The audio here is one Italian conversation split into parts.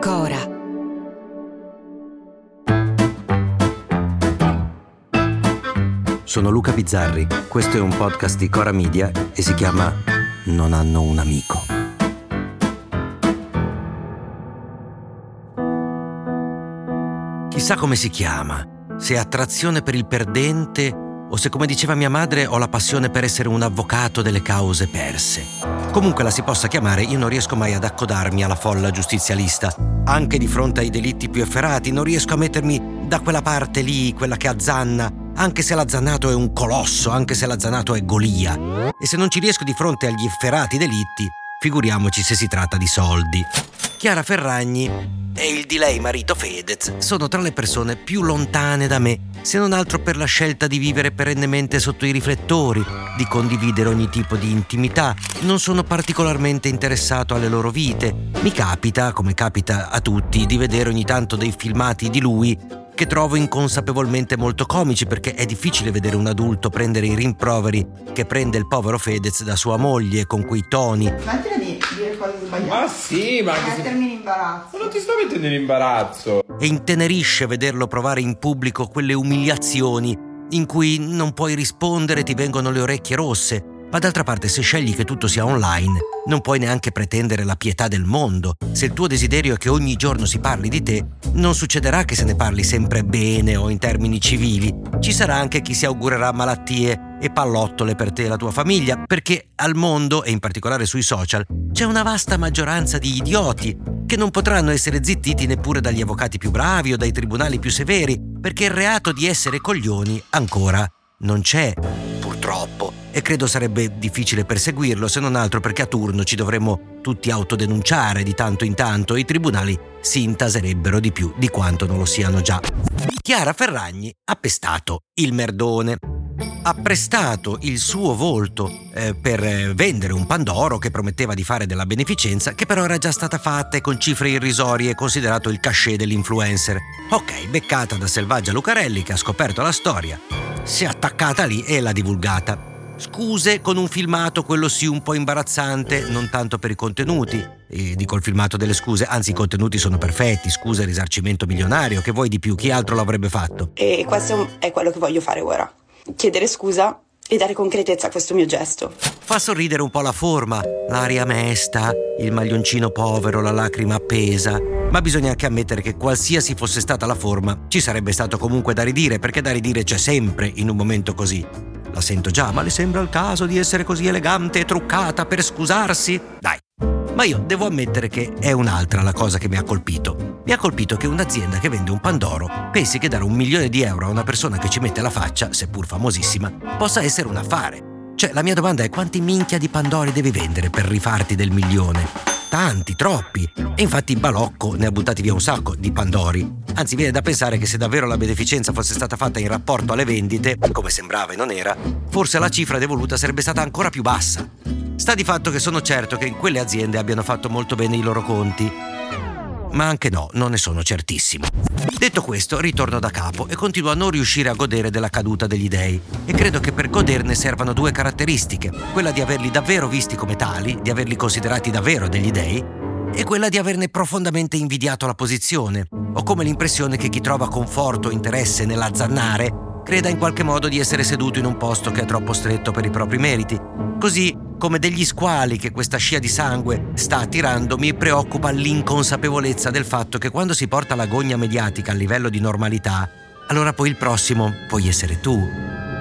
Cora. Sono Luca Bizzarri, questo è un podcast di Cora Media e si chiama Non hanno un amico. Chissà come si chiama, se attrazione per il perdente o se come diceva mia madre ho la passione per essere un avvocato delle cause perse. Comunque la si possa chiamare, io non riesco mai ad accodarmi alla folla giustizialista. Anche di fronte ai delitti più efferati non riesco a mettermi da quella parte lì, quella che azzanna, anche se l'azzannato è un colosso, anche se l'azzannato è Golia. E se non ci riesco di fronte agli efferati delitti, figuriamoci se si tratta di soldi. Chiara Ferragni e il di lei marito Fedez sono tra le persone più lontane da me, se non altro per la scelta di vivere perennemente sotto i riflettori, di condividere ogni tipo di intimità. Non sono particolarmente interessato alle loro vite. Mi capita, come capita a tutti, di vedere ogni tanto dei filmati di lui che trovo inconsapevolmente molto comici perché è difficile vedere un adulto prendere i rimproveri che prende il povero Fedez da sua moglie con quei toni. Smettila di dire cose sbagliate. Ma sì, ma. Mettermi in imbarazzo. Ma non ti sto mettendo in imbarazzo. e intenerisce vederlo provare in pubblico quelle umiliazioni in cui non puoi rispondere, ti vengono le orecchie rosse. Ma d'altra parte, se scegli che tutto sia online, non puoi neanche pretendere la pietà del mondo. Se il tuo desiderio è che ogni giorno si parli di te, non succederà che se ne parli sempre bene o in termini civili. Ci sarà anche chi si augurerà malattie e pallottole per te e la tua famiglia, perché al mondo, e in particolare sui social, c'è una vasta maggioranza di idioti che non potranno essere zittiti neppure dagli avvocati più bravi o dai tribunali più severi, perché il reato di essere coglioni ancora non c'è, purtroppo. E credo sarebbe difficile perseguirlo, se non altro perché a turno ci dovremmo tutti autodenunciare di tanto in tanto e i tribunali si intaserebbero di più di quanto non lo siano già. Chiara Ferragni ha pestato il merdone. Ha prestato il suo volto eh, per eh, vendere un Pandoro che prometteva di fare della beneficenza, che però era già stata fatta e con cifre irrisorie considerato il cachet dell'influencer. Ok, beccata da Selvaggia Lucarelli che ha scoperto la storia, si è attaccata lì e l'ha divulgata. Scuse con un filmato, quello sì un po' imbarazzante, non tanto per i contenuti. E dico il filmato delle scuse, anzi i contenuti sono perfetti, scuse, risarcimento milionario, che vuoi di più, chi altro l'avrebbe fatto? E questo è quello che voglio fare ora. Chiedere scusa e dare concretezza a questo mio gesto. Fa sorridere un po' la forma, l'aria mesta, il maglioncino povero, la lacrima appesa. Ma bisogna anche ammettere che qualsiasi fosse stata la forma, ci sarebbe stato comunque da ridire, perché da ridire c'è sempre in un momento così. La sento già, ma le sembra il caso di essere così elegante e truccata per scusarsi? Dai. Ma io devo ammettere che è un'altra la cosa che mi ha colpito. Mi ha colpito che un'azienda che vende un Pandoro pensi che dare un milione di euro a una persona che ci mette la faccia, seppur famosissima, possa essere un affare. Cioè, la mia domanda è quanti minchia di Pandori devi vendere per rifarti del milione? Tanti, troppi. E infatti Balocco ne ha buttati via un sacco di Pandori. Anzi, viene da pensare che se davvero la beneficenza fosse stata fatta in rapporto alle vendite, come sembrava e non era, forse la cifra devoluta sarebbe stata ancora più bassa. Sta di fatto che sono certo che in quelle aziende abbiano fatto molto bene i loro conti. Ma anche no, non ne sono certissimo. Detto questo, ritorno da capo e continuo a non riuscire a godere della caduta degli dei. E credo che per goderne servano due caratteristiche: quella di averli davvero visti come tali, di averli considerati davvero degli dei, e quella di averne profondamente invidiato la posizione. Ho come l'impressione che chi trova conforto o interesse nell'azzannare creda in qualche modo di essere seduto in un posto che è troppo stretto per i propri meriti. Così come degli squali che questa scia di sangue sta attirando, mi preoccupa l'inconsapevolezza del fatto che quando si porta la gogna mediatica a livello di normalità, allora poi il prossimo puoi essere tu.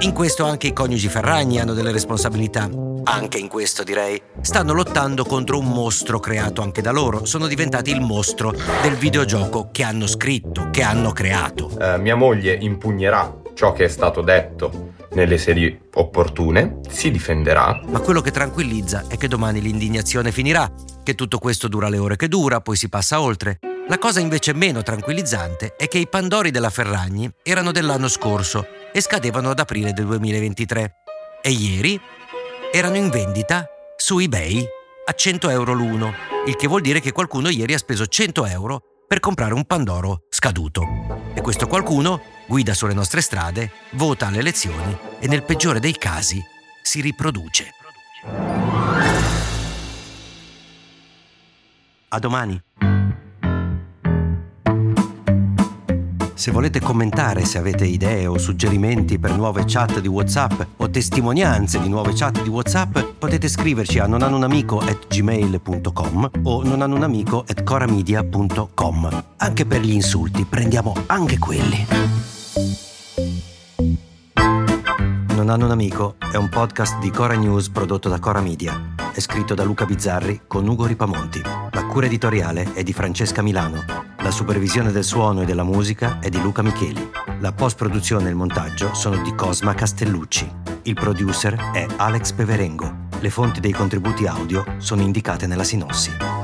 In questo anche i coniugi Ferragni hanno delle responsabilità. Anche in questo direi. Stanno lottando contro un mostro creato anche da loro. Sono diventati il mostro del videogioco che hanno scritto, che hanno creato. Eh, mia moglie impugnerà ciò che è stato detto nelle sedi opportune, si difenderà. Ma quello che tranquillizza è che domani l'indignazione finirà, che tutto questo dura le ore che dura, poi si passa oltre. La cosa invece meno tranquillizzante è che i Pandori della Ferragni erano dell'anno scorso e scadevano ad aprile del 2023. E ieri erano in vendita su eBay a 100 euro l'uno, il che vuol dire che qualcuno ieri ha speso 100 euro per comprare un Pandoro scaduto. E questo qualcuno guida sulle nostre strade, vota alle elezioni e nel peggiore dei casi si riproduce. A domani. Se volete commentare, se avete idee o suggerimenti per nuove chat di WhatsApp o testimonianze di nuove chat di WhatsApp, potete scriverci a nonanunamico@gmail.com o nonanunamico@coramedia.com. Anche per gli insulti, prendiamo anche quelli. Non hanno un amico è un podcast di Cora News prodotto da Cora Media. È scritto da Luca Bizzarri con Ugo Ripamonti. La cura editoriale è di Francesca Milano. La supervisione del suono e della musica è di Luca Micheli. La post-produzione e il montaggio sono di Cosma Castellucci. Il producer è Alex Peverengo. Le fonti dei contributi audio sono indicate nella sinossi.